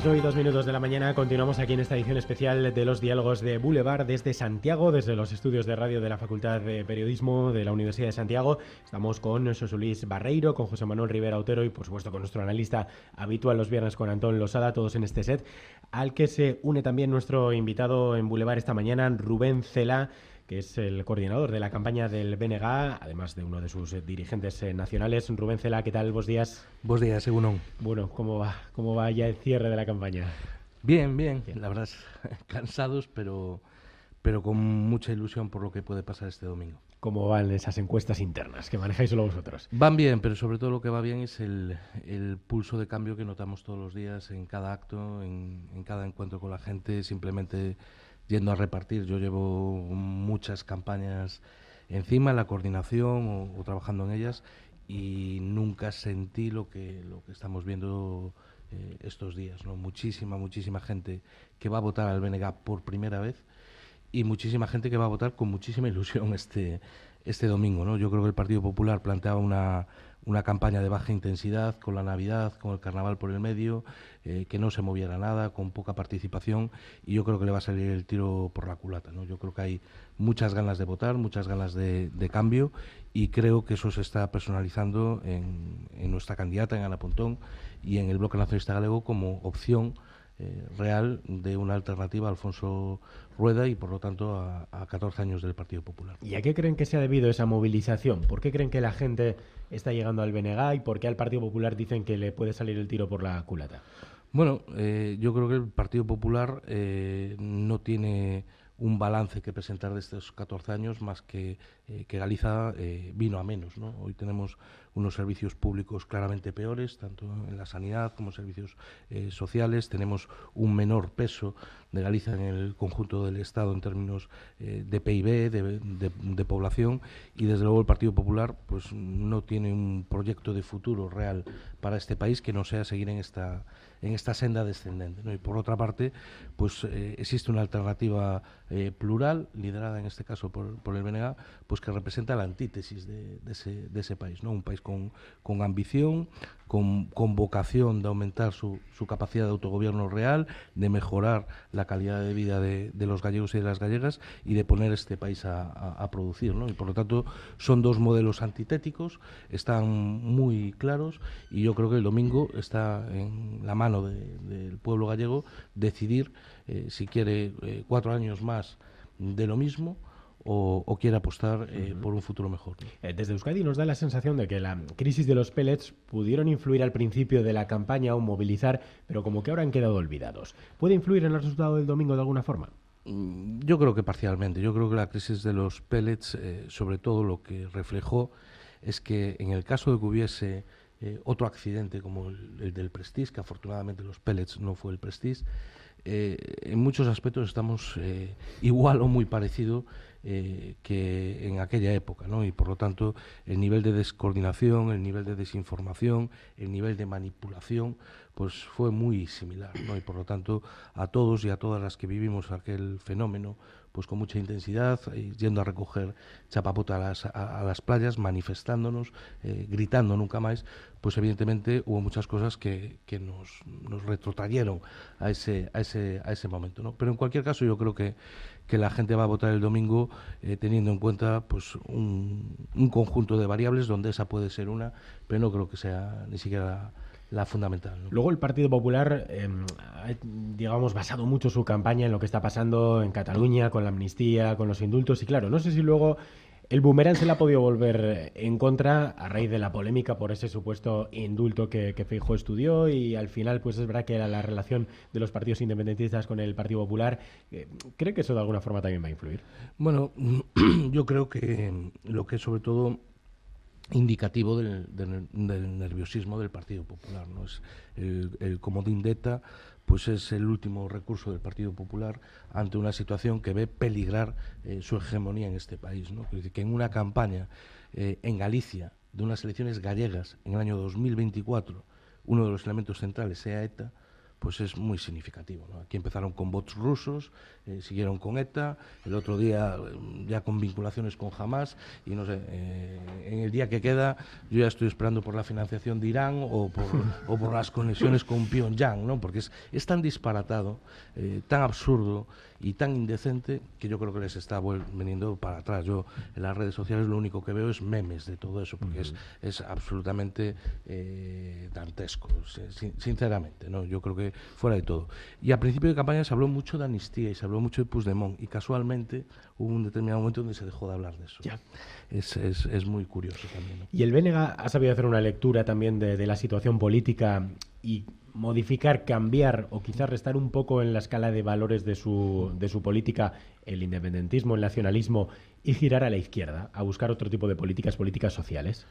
Las 9 y 2 minutos de la mañana continuamos aquí en esta edición especial de los diálogos de Boulevard desde Santiago, desde los estudios de radio de la Facultad de Periodismo de la Universidad de Santiago. Estamos con José Luis Barreiro, con José Manuel Rivera Otero y por supuesto con nuestro analista habitual los viernes con Antón Losada, todos en este set, al que se une también nuestro invitado en Boulevard esta mañana, Rubén Cela que es el coordinador de la campaña del BNG, además de uno de sus eh, dirigentes eh, nacionales. Rubén Cela, ¿qué tal? Buenos días. Buenos días, según Bueno, ¿cómo va, ¿cómo va ya el cierre de la campaña? Bien, bien, la verdad es cansados, pero, pero con mucha ilusión por lo que puede pasar este domingo. ¿Cómo van esas encuestas internas que manejáis solo vosotros? Van bien, pero sobre todo lo que va bien es el, pulso de cambio que notamos todos los días en cada acto, en, en cada encuentro con la gente, simplemente yendo a repartir. Yo llevo muchas campañas encima, la coordinación o, trabajando en ellas y nunca sentí lo que, lo que estamos viendo eh, estos días. ¿no? Muchísima, muchísima gente que va a votar al BNG por primera vez y muchísima gente que va a votar con muchísima ilusión este, este domingo. ¿no? Yo creo que el Partido Popular planteaba una una campaña de baja intensidad con la Navidad, con el Carnaval por el medio, eh, que no se moviera nada, con poca participación y yo creo que le va a salir el tiro por la culata. ¿no? Yo creo que hay muchas ganas de votar, muchas ganas de, cambio y creo que eso se está personalizando en, en nuestra candidata, en Ana Pontón, y en el Bloque Nacionalista Galego como opción eh, real de una alternativa a Alfonso Rueda y por lo tanto a, a, 14 años del Partido Popular. ¿Y a qué creen que se ha debido esa movilización? ¿Por qué creen que la gente está llegando al BNG y por qué al Partido Popular dicen que le puede salir el tiro por la culata? Bueno, eh, yo creo que el Partido Popular eh, no tiene un balance que presentar de estos 14 años más que eh, que Galiza eh, vino a menos. ¿no? Hoy tenemos unos servicios públicos claramente peores, tanto en la sanidad como en servicios eh, sociales. Tenemos un menor peso de Galiza en el conjunto del Estado en términos de PIB, de, población, y desde luego el Partido Popular pues no tiene un proyecto de futuro real para este país que no sea seguir en esta en esta senda descendente. Y por otra parte, pues existe una alternativa plural, liderada en este caso por, por el BNG, pues que representa la antítesis de, ese, país, ¿no? Un país con, con ambición, con, con, vocación de aumentar su, su, capacidad de autogobierno real, de mejorar la calidad de vida de, los gallegos y de las gallegas y de poner este país a, a, producir, ¿no? Y por lo tanto son dos modelos antitéticos, están muy claros y yo creo que el domingo está en la mano del pueblo gallego decidir eh, si quiere eh, cuatro años más de lo mismo o, quiere apostar eh, por un futuro mejor. Desde Euskadi nos da la sensación de que la crisis de los pellets pudieron influir al principio de la campaña o movilizar, pero como que ahora han quedado olvidados. ¿Puede influir en el resultado del domingo de alguna forma? Mm, yo creo que parcialmente. Yo creo que la crisis de los pellets, sobre todo lo que reflejó, es que en el caso de que hubiese otro accidente como el, del Prestige, que afortunadamente los pellets no fue el Prestige, en muchos aspectos estamos igual o muy parecido eh, que en aquella época, ¿no? Y por lo tanto el nivel de descoordinación, el nivel de desinformación, el nivel de manipulación, pues fue muy similar, ¿no? Y por lo tanto a todos y a todas las que vivimos aquel fenómeno, pues con mucha intensidad, eh, yendo a recoger chapapota a las, playas, manifestándonos, eh, gritando nunca más, pues evidentemente hubo muchas cosas que, que nos, nos retrotrayeron a ese, a, ese, a ese momento. ¿no? Pero en cualquier caso yo creo que, que la gente va a votar el domingo eh, teniendo en cuenta pues un, un, conjunto de variables donde esa puede ser una, pero no creo que sea ni siquiera la fundamental. Luego el Partido Popular em, ha, digamos, basado mucho su campaña en lo que está pasando en Cataluña, con la amnistía, con los indultos, y claro, no sé si luego el boomerang se le ha podido volver en contra a raíz de la polémica por ese supuesto indulto que, que Feijóo estudió y al final pues es verdad que era la relación de los partidos independentistas con el Partido Popular. Eh, ¿Cree que eso de alguna forma también va a influir? Bueno, yo creo que lo que sobre todo indicativo del, nerviosismo del Partido Popular. ¿no? Es el, comodín ETA pues es el último recurso del Partido Popular ante una situación que ve peligrar eh, su hegemonía en este país. ¿no? que en una campaña eh, en Galicia de unas elecciones gallegas en el año 2024 uno de los elementos centrales sea ETA, pues es muy significativo. Aquí empezaron con bots rusos, eh, siguieron con ETA, el otro día mm, ya con vinculaciones con Hamas, y no sé, eh, en el día que queda yo ya estoy esperando por la financiación de Irán o por, o por las conexiones con Pyongyang, ¿no? porque es, es tan disparatado, eh, tan absurdo y tan indecente que yo creo que les está veniendo para atrás. Yo en las redes sociales lo único que veo es memes de todo eso, porque es, es absolutamente dantesco, sinceramente. ¿no? Yo creo que fuera de todo. Y a principio de campaña se habló mucho de amnistía y se habló mucho de Puigdemont y casualmente hubo un determinado momento donde se dejó de hablar de eso. Ya. Es, es, es, muy curioso también. Y el Bénega ha sabido hacer una lectura también de, de la situación política y modificar, cambiar o quizás restar un poco en la escala de valores de su, de su política el independentismo, el nacionalismo y girar a la izquierda, a buscar otro tipo de políticas, políticas sociales?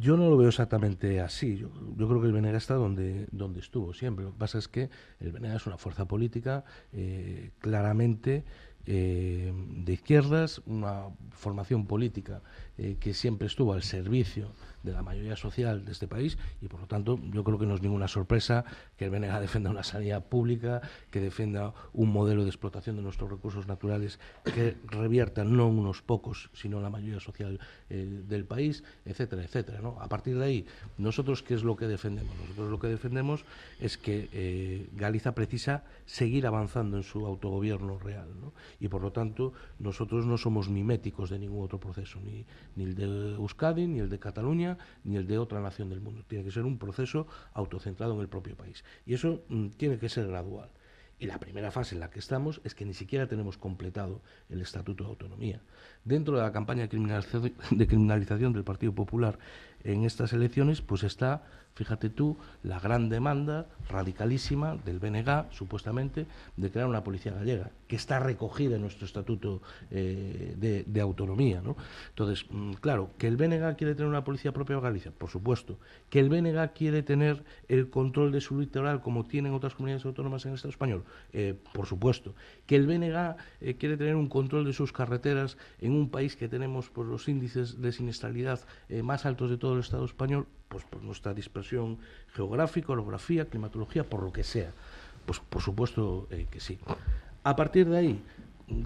Yo no lo veo exactamente así. Yo, creo que el Benega está donde, donde estuvo siempre. Lo que pasa es que el Benega es una fuerza política eh, claramente eh, de izquierdas, una formación política eh, que siempre estuvo al servicio de la mayoría social de este país y por lo tanto yo creo que no es ninguna sorpresa que el BNG defienda una sanidad pública, que defienda un modelo de explotación de nuestros recursos naturales que revierta no unos pocos, sino la mayoría social eh, del país, etcétera, etcétera. ¿no? A partir de ahí, nosotros qué es lo que defendemos? Nosotros lo que defendemos es que eh, Galiza precisa seguir avanzando en su autogobierno real ¿no? y por lo tanto nosotros no somos miméticos de ningún otro proceso, ni, ni el de Euskadi, ni el de Cataluña, ni el de otra nación del mundo. Tiene que ser un proceso autocentrado en el propio país. Y eso mm, tiene que ser gradual. Y la primera fase en la que estamos es que ni siquiera tenemos completado el Estatuto de Autonomía. Dentro de la campaña de criminalización del Partido Popular en estas elecciones, pues está Fíjate tú la gran demanda radicalísima del BNG, supuestamente, de crear una policía gallega, que está recogida en nuestro estatuto eh, de, autonomía. ¿no? Entonces, mm, claro, que el BNG quiere tener una policía propia de Galicia, por supuesto. Que el BNG quiere tener el control de su litoral como tienen otras comunidades autónomas en el Estado español, eh, por supuesto. Que el BNG eh, quiere tener un control de sus carreteras en un país que tenemos por los índices de siniestralidad más altos de todo el Estado español, pues por nuestra dispersión geográfica, orografía, climatología, por lo que sea. Pues por supuesto eh, que sí. A partir de ahí,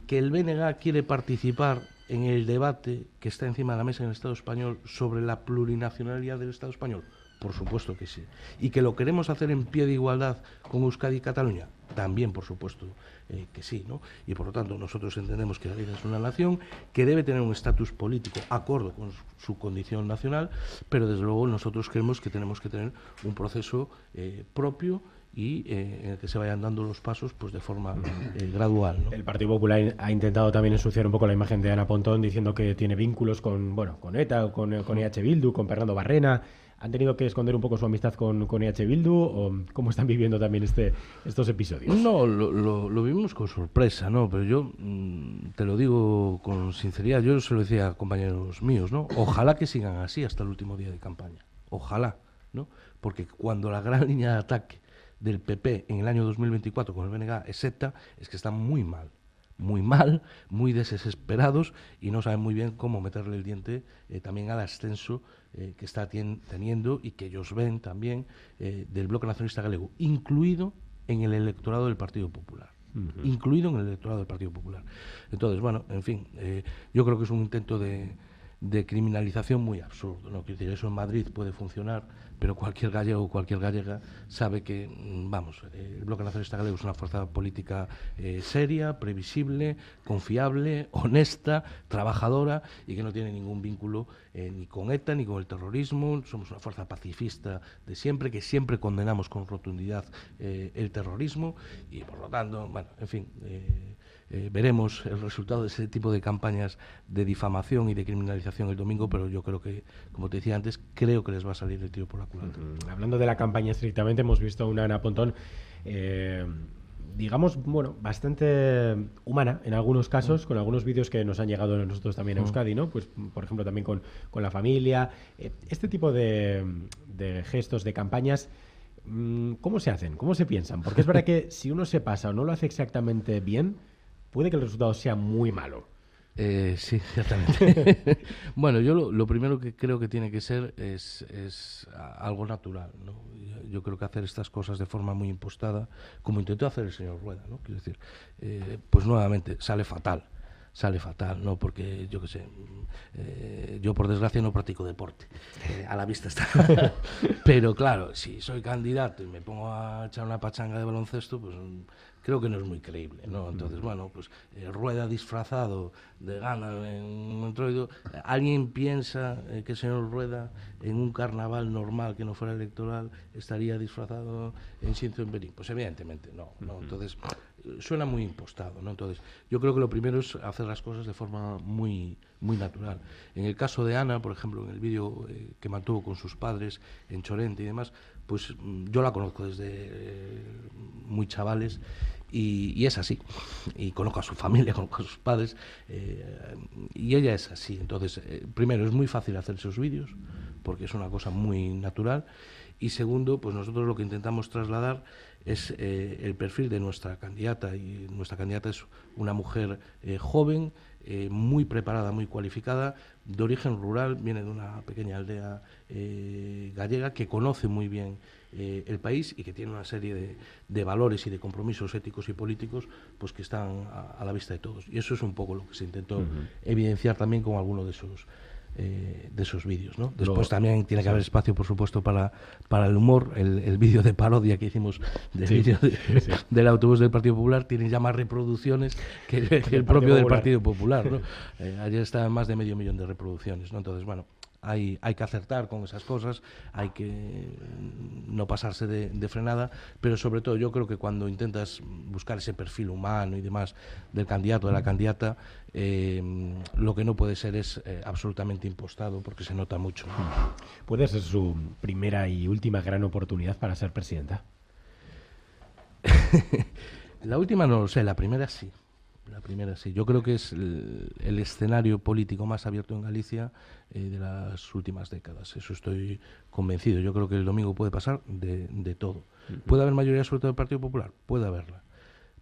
que el BNG quiere participar en el debate que está encima de la mesa en el Estado español sobre la plurinacionalidad del Estado español, por supuesto que sí. Y que lo queremos hacer en pie de igualdad con Euskadi y Cataluña, también por supuesto eh, que sí, ¿no? Y por lo tanto nosotros entendemos que Galicia es una nación que debe tener un estatus político acorde con su condición nacional, pero desde luego nosotros creemos que tenemos que tener un proceso eh, propio y eh, en el que se vayan dando los pasos pues de forma gradual. El Partido Popular ha intentado también ensuciar un poco la imagen de Ana Pontón diciendo que tiene vínculos con bueno con ETA, con, con EH Bildu, con Fernando Barrena. ¿Han tenido que esconder un poco su amistad con, con EH Bildu o cómo están viviendo también este, estos episodios? No, lo, lo, vivimos con sorpresa, ¿no? Pero yo mm, te lo digo con sinceridad, yo se lo decía a compañeros míos, ¿no? Ojalá que sigan así hasta el último día de campaña. Ojalá, ¿no? Porque cuando la gran línea de ataque del PP en el año 2024 con el BNG es ETA, es que están muy mal muy mal, muy desesperados y no saben muy bien cómo meterle el diente eh, también al ascenso eh, que está teniendo y que ellos ven también eh, del bloque nacionalista galego, incluido en el electorado del Partido Popular. Incluido en el electorado del Partido Popular. Entonces, bueno, en fin, yo creo que es un intento de, de criminalización muy absurdo. ¿no? Decir, eso en Madrid puede funcionar, pero cualquier gallego o cualquier gallega sabe que, mm, vamos, el Bloque Nacionalista Gallego es una fuerza política eh, seria, previsible, confiable, honesta, trabajadora y que no tiene ningún vínculo eh, ni con ETA ni con el terrorismo. Somos una fuerza pacifista de siempre, que siempre condenamos con rotundidad eh, el terrorismo y, por lo tanto, bueno, en fin eh, veremos el resultado de ese tipo de campañas de difamación y de criminalización el domingo, pero yo creo que, como te decía antes, creo que les va a salir el tiro por la culata. Hablando de la campaña estrictamente, hemos visto a una Ana Pontón. Eh, digamos, bueno, bastante humana en algunos casos, con algunos vídeos que nos han llegado a nosotros también a Euskadi, ¿no? Pues, por ejemplo, también con, con la familia. Eh, este tipo de, de, gestos, de campañas, mm, ¿cómo se hacen? ¿Cómo se piensan? Porque es verdad que si uno se pasa o no lo hace exactamente bien, puede que el resultado sea muy malo. Eh, sí, ciertamente. bueno, yo lo, primero que creo que tiene que ser es, es algo natural. ¿no? Yo creo que hacer estas cosas de forma muy impostada, como intentó hacer el señor Rueda, ¿no? quiero decir, eh, pues nuevamente sale fatal sale fatal, ¿no? Porque yo qué sé, eh, yo por desgracia no practico deporte, eh, a la vista está. Pero claro, si soy candidato y me pongo a echar una pachanga de baloncesto, pues creo que no es muy creíble, ¿no? Entonces, bueno, pues eh, rueda disfrazado de gana en un ¿Alguien piensa que el señor Rueda en un carnaval normal que no fuera electoral estaría disfrazado en Cinto en Berín? Pues evidentemente no, ¿no? Entonces, suena muy impostado, ¿no? Entonces, yo creo que lo primero es hacer las cosas de forma muy, muy natural. En el caso de Ana, por ejemplo, en el vídeo eh, que mantuvo con sus padres en Chorente y demás, pues yo la conozco desde eh, muy chavales y, es así. Y conozco a su familia, conozco a sus padres eh, y ella es así. Entonces, primero, es muy fácil hacer esos vídeos porque es una cosa muy natural y segundo, pues nosotros lo que intentamos trasladar es eh, el perfil de nuestra candidata y nuestra candidata es una mujer eh, joven, eh, muy preparada, muy cualificada, de origen rural, viene de una pequeña aldea gallega que conoce muy bien el país y que tiene una serie de, valores y de compromisos éticos y políticos pues que están a, la vista de todos. Y eso es un poco lo que se intentó evidenciar también con alguno de esos eh, de esos vídeos. ¿no? Después también tiene que haber espacio, por supuesto, para, para el humor. El, vídeo de parodia que hicimos del autobús del Partido Popular tiene ya más reproducciones que, el, propio del Partido Popular. ¿no? Eh, ayer está más de medio millón de reproducciones. ¿no? Entonces, bueno, hay, hay que acertar con esas cosas, hay que no pasarse de, frenada, pero sobre todo yo creo que cuando intentas buscar ese perfil humano y demás del candidato, de la candidata, eh, lo que no puede ser es eh, absolutamente impostado porque se nota mucho. ¿Puede ser su primera y última gran oportunidad para ser presidenta? la última no lo sé, la primera sí. La primera sí. Yo creo que es el, escenario político más abierto en Galicia eh, de las últimas décadas. Eso estoy convencido. Yo creo que el domingo puede pasar de, todo. ¿Puede haber mayoría absoluta del Partido Popular? Puede haberla.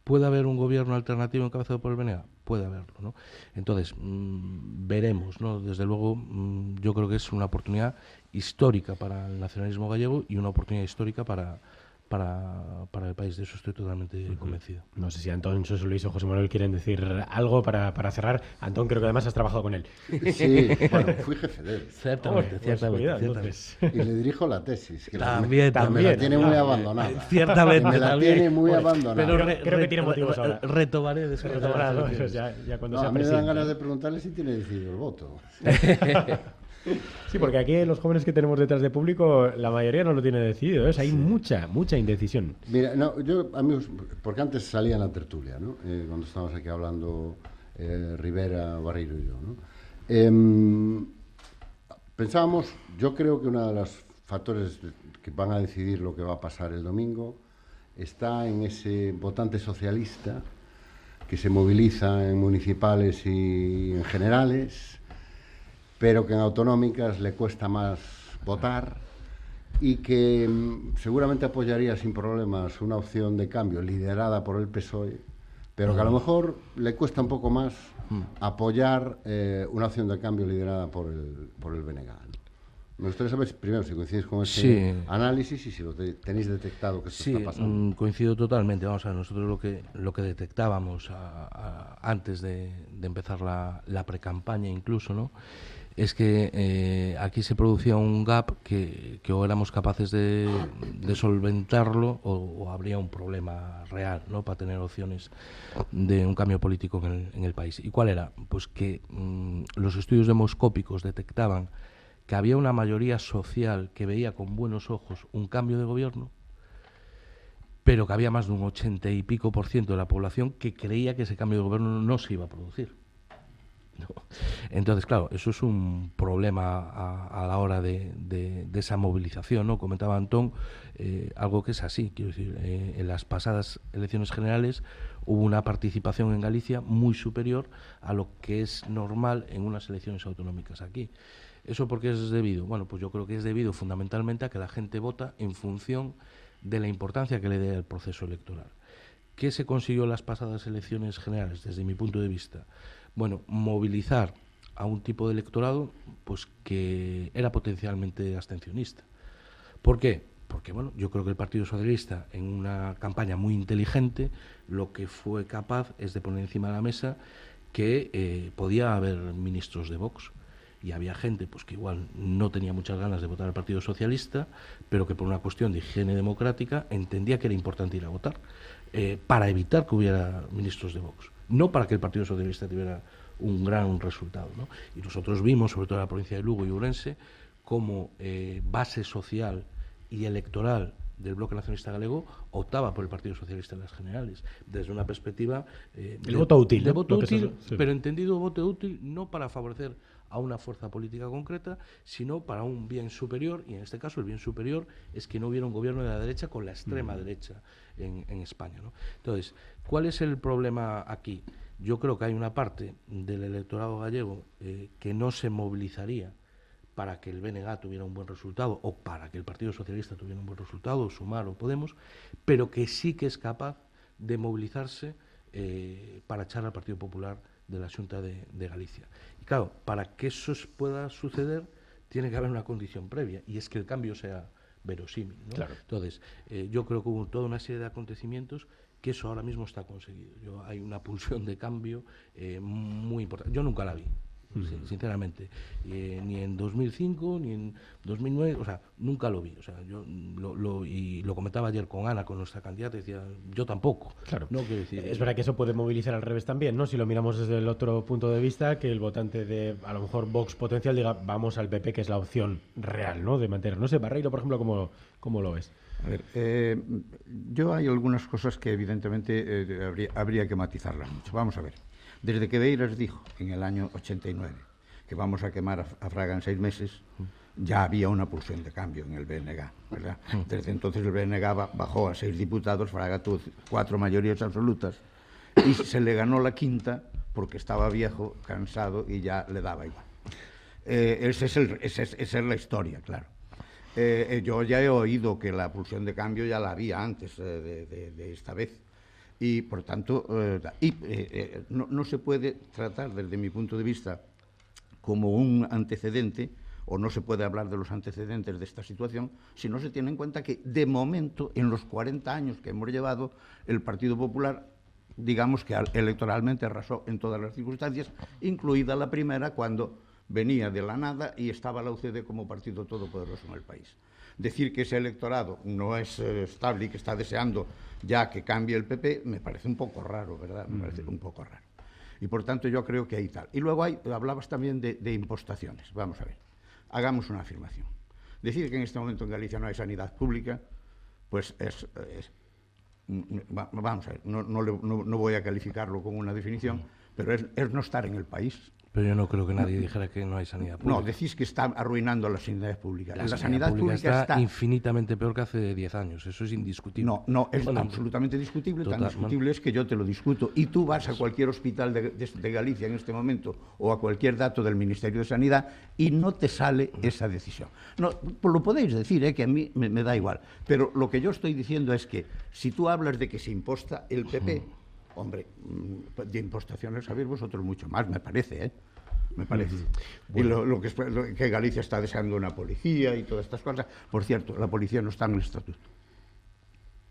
¿Puede haber un gobierno alternativo encabezado por el BNA? Puede haberlo, ¿no? Entonces, mm, veremos, ¿no? Desde luego, mm, yo creo que es una oportunidad histórica para el nacionalismo gallego y una oportunidad histórica para, para, para el país. De eso estoy totalmente convencido. No sé si Antón, José Luis o José Manuel quieren decir algo para, para, cerrar. Antón, creo que además has trabajado con él. Sí, bueno, fui jefe de él. Ciertamente, ciertamente, Y le dirijo la tesis. Que también, la, también. Me la tiene muy abandonada. Ciertamente. Me la tiene muy abandonada. Pero creo, que tiene motivos ahora. Retomaré después. Retomará, ya, ya cuando no, a mí me dan ganas de preguntarle si tiene decidido el voto. Sí, porque aquí los jóvenes que tenemos detrás de público, la mayoría no lo tiene decidido. ¿eh? Hay mucha, mucha indecisión. Mira, no, yo, amigos, porque antes salía en la tertulia, ¿no? Eh, cuando estábamos aquí hablando eh, Rivera, Barreiro y yo, ¿no? Em, pensábamos, yo creo que uno de los factores que van a decidir lo que va a pasar el domingo está en ese votante socialista que se moviliza en municipales y en generales pero que en autonómicas le cuesta más votar y que mm, seguramente apoyaría sin problemas una opción de cambio liderada por el PSOE, pero que a lo mejor le cuesta un poco más apoyar eh, una opción de cambio liderada por el, por el BNG. Me gustaría saber primero si coincides con ese análisis y si lo tenéis detectado que esto está pasando. Sí, mm, coincido totalmente. Vamos a ver, nosotros lo que, lo que detectábamos antes de, de empezar la, la pre-campaña incluso, ¿no? Es que eh, aquí se producía un gap que, que o éramos capaces de, solventarlo o, habría un problema real ¿no? para tener opciones de un cambio político en el, país. ¿Y cuál era? Pues que mm, los estudios demoscópicos detectaban que había una mayoría social que veía con buenos ojos un cambio de gobierno, pero que había más de un ochenta y pico por ciento de la población que creía que ese cambio de gobierno no se iba a producir. Entonces, claro, eso es un problema a, la hora de, esa movilización, ¿no? Comentaba Antón, eh, algo que es así, quiero decir, eh, en las pasadas elecciones generales hubo una participación en Galicia muy superior a lo que es normal en unas elecciones autonómicas aquí. ¿Eso por qué es debido? Bueno, pues yo creo que es debido fundamentalmente a que la gente vota en función de la importancia que le dé al proceso electoral. ¿Qué se consiguió en las pasadas elecciones generales, desde mi punto de vista? Bueno, movilizar a un tipo de electorado pues que era potencialmente abstencionista. ¿Por qué? Porque bueno, yo creo que el Partido Socialista en una campaña muy inteligente lo que fue capaz es de poner encima de la mesa que eh, podía haber ministros de Vox y había gente pues que igual no tenía muchas ganas de votar al Partido Socialista, pero que por una cuestión de higiene democrática entendía que era importante ir a votar eh, para evitar que hubiera ministros de Vox, no para que el Partido Socialista tuviera un gran resultado. ¿no? Y nosotros vimos, sobre todo en la provincia de Lugo y Urense, como eh, base social y electoral del bloque nacionalista galego optaba por el Partido Socialista en las generales, desde una perspectiva... Eh, el voto útil. De voto útil, pero entendido voto útil no para favorecer a una fuerza política concreta, sino para un bien superior, y en este caso el bien superior es que no hubiera un gobierno de la derecha con la extrema derecha en, España. ¿no? Entonces, ¿cuál es el problema aquí? Yo creo que hay una parte del electorado gallego eh, que no se movilizaría para que el BNG tuviera un buen resultado o para que el Partido Socialista tuviera un buen resultado, Sumar o Podemos, pero que sí que es capaz de movilizarse eh, para echar al Partido Popular de la Junta de, Galicia. Y claro, para que eso pueda suceder, tiene que haber una condición previa, y es que el cambio sea verosímil. Entonces, eh, yo creo que hubo toda una serie de acontecimientos que eso ahora mismo está conseguido. Yo, hay una pulsión de cambio eh, muy importante. Yo nunca la vi, sinceramente. Eh, ni en 2005, ni en 2009, o sea, nunca lo vi. O sea, yo lo, y lo comentaba ayer con Ana, con nuestra candidata, decía, yo tampoco. Claro. No, decir, es verdad que eso puede movilizar al revés también, ¿no? Si lo miramos desde el otro punto de vista, que el votante de, a lo mejor, Vox potencial diga, vamos al PP, que es la opción real, ¿no? De mantener. No sé, Barreiro, por ejemplo, ¿cómo, cómo lo ves? A ver, eh, yo hay algunas cosas que evidentemente eh, habría, habría que matizarlas mucho. Vamos a ver. Desde que Beiras dijo en el año 89 que vamos a quemar a, Fraga en seis meses, ya había una pulsión de cambio en el BNG, ¿verdad? Desde entonces el BNG bajó a seis diputados, Fraga tuvo cuatro mayorías absolutas y se le ganó la quinta porque estaba viejo, cansado y ya le daba igual. Eh, esa es la historia, claro. Eh, eh, yo ya he oído que la pulsión de cambio ya la había antes de esta vez y por tanto eh, eh, eh, no, no, se puede tratar desde mi punto de vista como un antecedente o no se puede hablar de los antecedentes de esta situación si no se tiene en cuenta que de momento en los 40 años que hemos llevado el Partido Popular digamos que electoralmente arrasó en todas las circunstancias incluida la primera cuando venía de la nada y estaba la UCD como partido todopoderoso en el país decir que ese electorado no es estable y que está deseando ya que cambie el PP, me parece un poco raro, ¿verdad? Me parece un poco raro. Y por tanto yo creo que hay tal. Y luego hay, hablabas también de, impostaciones. Vamos a ver, hagamos una afirmación. Decir que en este momento en Galicia no hay sanidad pública, pues es, vamos a ver, no, no, voy a calificarlo con una definición, pero es, es no estar en el país. Pero yo no creo que nadie dijera que no hay sanidad pública. No, decís que está arruinando la sanidad pública. La, sanidad, pública, está, infinitamente peor que hace 10 años, eso es indiscutible. No, no, es absolutamente discutible, tan discutible es que yo te lo discuto. Y tú vas a cualquier hospital de, Galicia en este momento o a cualquier dato del Ministerio de Sanidad y no te sale esa decisión. No, pues lo podéis decir, ¿eh? que a mí me, da igual. Pero lo que yo estoy diciendo es que si tú hablas de que se imposta el PP... Hombre, mm, de impostaciones sabéis vosotros mucho más, me parece, ¿eh? Me parece. Y lo, que, que Galicia está deseando una policía y todas estas cosas. Por cierto, la policía no está en el estatuto.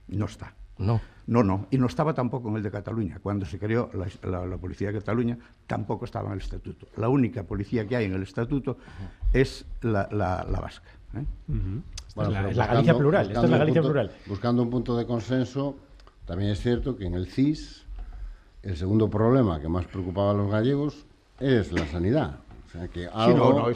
No está. No. No, no. Y no estaba tampoco en el de Cataluña. Cuando se creó la, Policía de Cataluña, tampoco estaba en el Estatuto. La única policía que hay en el Estatuto es la, vasca. ¿eh? es la, Galicia plural. Esta es la Galicia plural. Buscando un punto de consenso, también es cierto que en el CIS el segundo problema que más preocupaba a los gallegos es la sanidad. O sea que algo,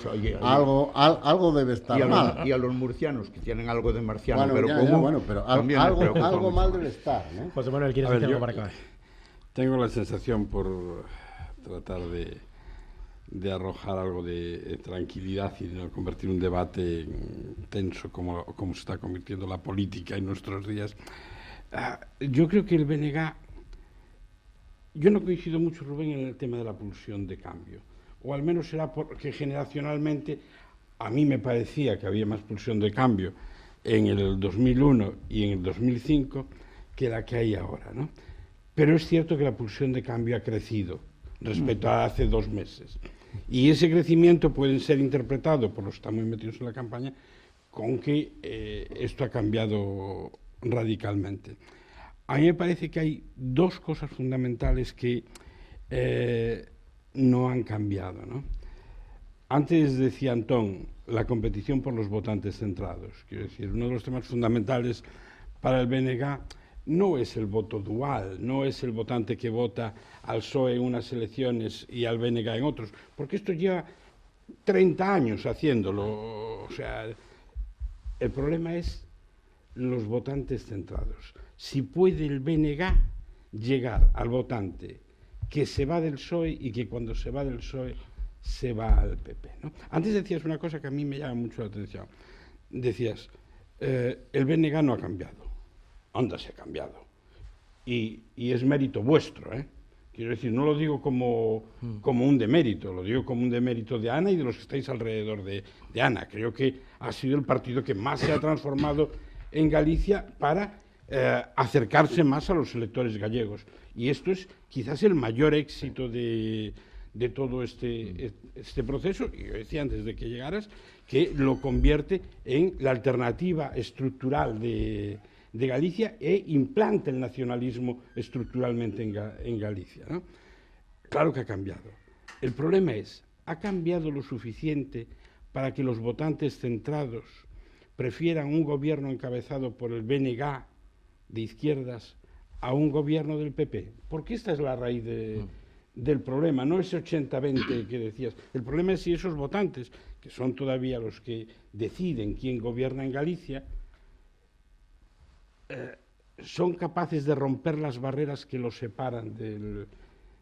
algo, algo debe estar mal. y a los murcianos que tienen algo de marciano, pero bueno, pero algo, algo mal debe estar. ¿no? José Manuel, ¿quieres decir algo para acabar? Tengo la sensación por tratar de, de arrojar algo de tranquilidad y de no convertir un debate tenso como, como se está convirtiendo la política en nuestros días. Ah, yo creo que el BNG yo no coincido mucho, Rubén, en el tema de la pulsión de cambio, o al menos será porque generacionalmente a mí me parecía que había más pulsión de cambio en el 2001 y en el 2005 que la que hay ahora. ¿no? Pero es cierto que la pulsión de cambio ha crecido respecto a hace dos meses. Y ese crecimiento puede ser interpretado por los que están metidos en la campaña con que eh, esto ha cambiado radicalmente. A mí me parece que hay dos cosas fundamentales que eh, no han cambiado. ¿no? Antes decía Antón, la competición por los votantes centrados. Quiero decir, uno de los temas fundamentales para el BNG no es el voto dual, no es el votante que vota al PSOE en unas elecciones y al BNG en otros, porque esto lleva 30 años haciéndolo. O sea, el problema es los votantes centrados. Si puede el BNG llegar al votante que se va del PSOE y que cuando se va del PSOE se va al PP. ¿no? Antes decías una cosa que a mí me llama mucho la atención. Decías, eh, el BNG no ha cambiado. Onda se ha cambiado. Y, y es mérito vuestro, ¿eh? Quiero decir, no lo digo como, como, un demérito, lo digo como un demérito de Ana y de los que estáis alrededor de, de, Ana. Creo que ha sido el partido que más se ha transformado en Galicia para eh, acercarse más a los electores gallegos. Y esto es quizás el mayor éxito de, de todo este, este proceso, y yo decía antes de que llegaras, que lo convierte en la alternativa estructural de, de Galicia e implanta el nacionalismo estructuralmente en, Galicia. Claro que ha cambiado. El problema es, ¿ha cambiado lo suficiente para que los votantes centrados prefieran un gobierno encabezado por el BNG de izquierdas a un gobierno del PP? Porque esta es la raíz de, del problema, no ese 80-20 que decías. El problema es si esos votantes, que son todavía los que deciden quién gobierna en Galicia, eh, son capaces de romper las barreras que los separan del,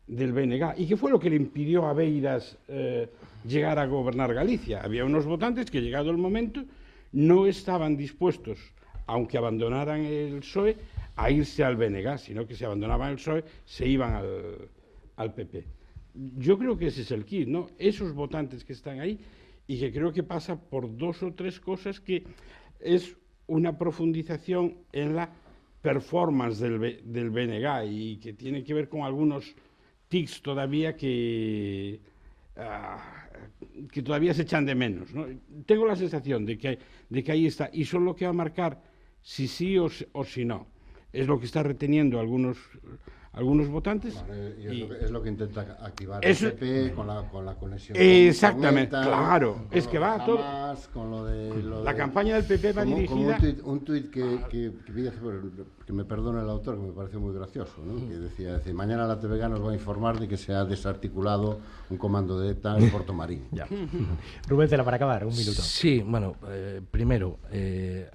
del BNG. ¿Y qué fue lo que le impidió a Beiras eh, llegar a gobernar Galicia? Había unos votantes que, llegado el momento, no estaban dispuestos, aunque abandonaran el PSOE, a irse al BNG, sino que si abandonaban el PSOE, se iban al, PP. Yo creo que ese es el kit, ¿no? Esos votantes que están ahí y que creo que pasa por dos o tres cosas que es una profundización en la performance del, del BNG y que tiene que ver con algunos tics todavía que, uh, que todavía se echan de menos. ¿no? Tengo la sensación de que, de que ahí está y son lo que va a marcar si sí o, o si no. Es lo que está reteniendo algunos algunos votantes. Y es, y lo que, es, lo que, intenta activar eso, el PP con la, con la conexión. Exactamente, con Meta, claro. Es que va todo. Con lo de, lo la de, campaña del PP va como, dirigida. Como un tuit que, que, que, que, me perdone el autor, que me pareció muy gracioso, ¿no? que decía, decía: Mañana la TVG nos va a informar de que se ha desarticulado un comando de ETA en Puerto Marín. ya. Rubén, Cela, para acabar, un minuto. Sí, bueno, eh, primero, eh,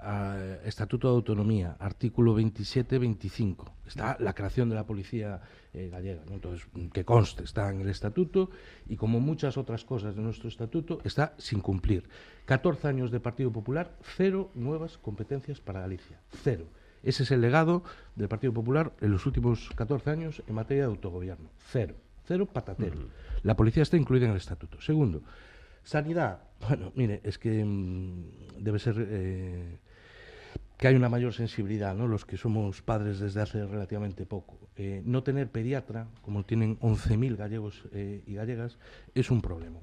Estatuto de Autonomía, artículo 27-25. Está la creación de la policía eh, gallega. ¿no? Entonces, que conste, está en el estatuto y como muchas otras cosas de nuestro estatuto, está sin cumplir. 14 años de Partido Popular, cero nuevas competencias para Galicia. Cero. Ese es el legado del Partido Popular en los últimos 14 años en materia de autogobierno. Cero. Cero patatero. Uh -huh. La policía está incluida en el estatuto. Segundo, sanidad. Bueno, mire, es que mmm, debe ser... Eh, que hay una mayor sensibilidad, ¿no? los que somos padres desde hace relativamente poco. Eh, no tener pediatra, como tienen 11.000 gallegos eh, y gallegas, es un problema.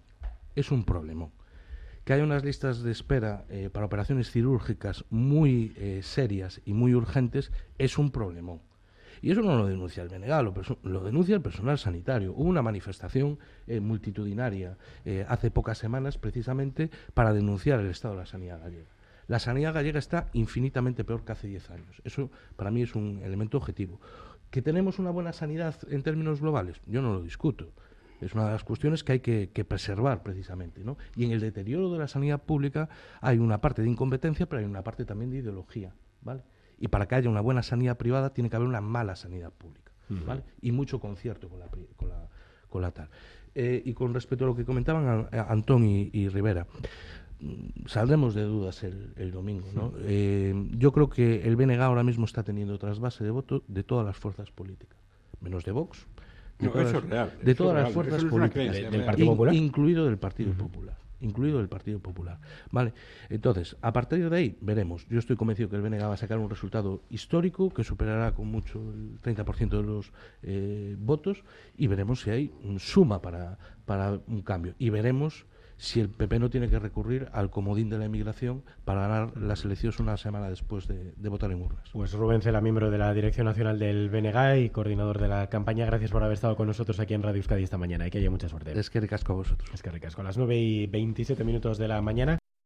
Es un problema. Que haya unas listas de espera eh, para operaciones quirúrgicas muy serias y muy urgentes es un problema. Y eso no lo denuncia el BNG, lo, lo, denuncia el personal sanitario. Hubo una manifestación multitudinaria hace pocas semanas precisamente para denunciar el estado de la sanidad gallega. La sanidad gallega está infinitamente peor que hace 10 años. Eso para mí es un elemento objetivo. ¿Que tenemos una buena sanidad en términos globales? Yo no lo discuto. Es una de las cuestiones que hay que, que, preservar precisamente. ¿no? Y en el deterioro de la sanidad pública hay una parte de incompetencia, pero hay una parte también de ideología. ¿vale? Y para que haya una buena sanidad privada tiene que haber una mala sanidad pública. ¿vale? Y mucho concierto con la, con la, con la tal. Eh, y con respecto a lo que comentaban a, a Antón y, y Rivera, saldremos de dudas el, el domingo. ¿no? Eh, yo creo que el BNG ahora mismo está teniendo trasvase de voto de todas las fuerzas políticas, menos de Vox, de no, todas, eso es real, de eso todas las fuerzas es políticas, creencia, del Partido Popular, incluido del Partido uh -huh. Popular. incluido el Partido Popular. Vale, entonces, a partir de ahí veremos. Yo estoy convencido que el BNG va a sacar un resultado histórico que superará con mucho el 30% de los eh, votos y veremos si hay suma para, para un cambio. Y veremos si el PP no tiene que recurrir al comodín de la inmigración para ganar las elecciones una semana después de, votar en urnas. Pues Rubén Cela, miembro de la Dirección Nacional del BNG y coordinador de la campaña, gracias por haber estado con nosotros aquí en Radio Euskadi esta mañana y que haya mucha suerte. Es que ricasco a vosotros. Es que ricasco. A las 9 y 27 minutos de la mañana